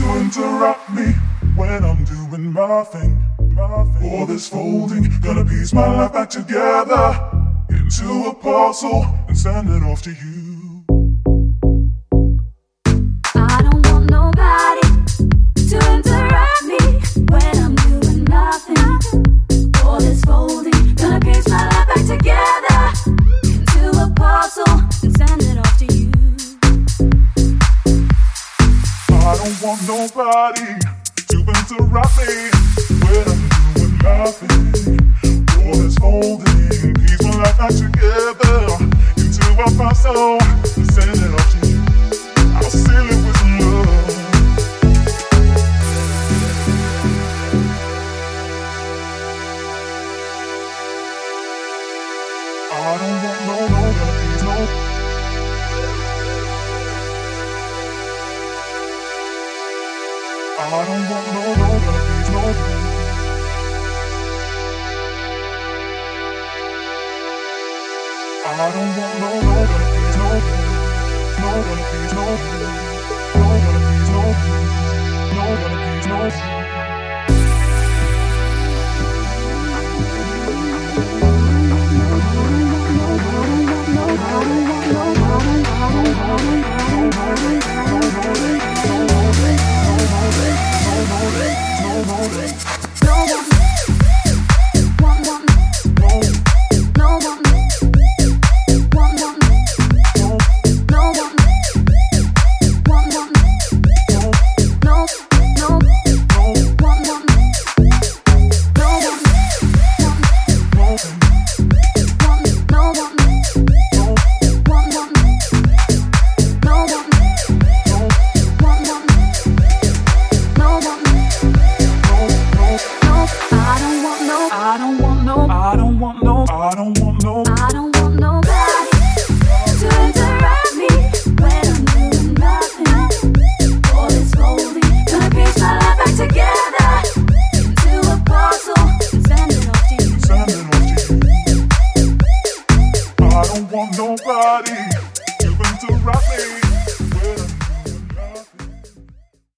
to interrupt me when I'm doing my thing. My thing. All this folding, gonna piece my life back together into a parcel and send it off to you. I don't want nobody to interrupt me when I'm doing nothing. All this folding, piece my life back together into a parcel and send it off to you. I'll seal it with love. I don't want no nobody, I don't want no nobody, no. I don't want no nobody, no. Nobody, no. Nobody, no. Nobody, no. I don't want no. I don't want nobody to interrupt me when I'm doing nothing. All this gonna piece my life back together into a parcel and send it off to you. Send it off to you. I don't want nobody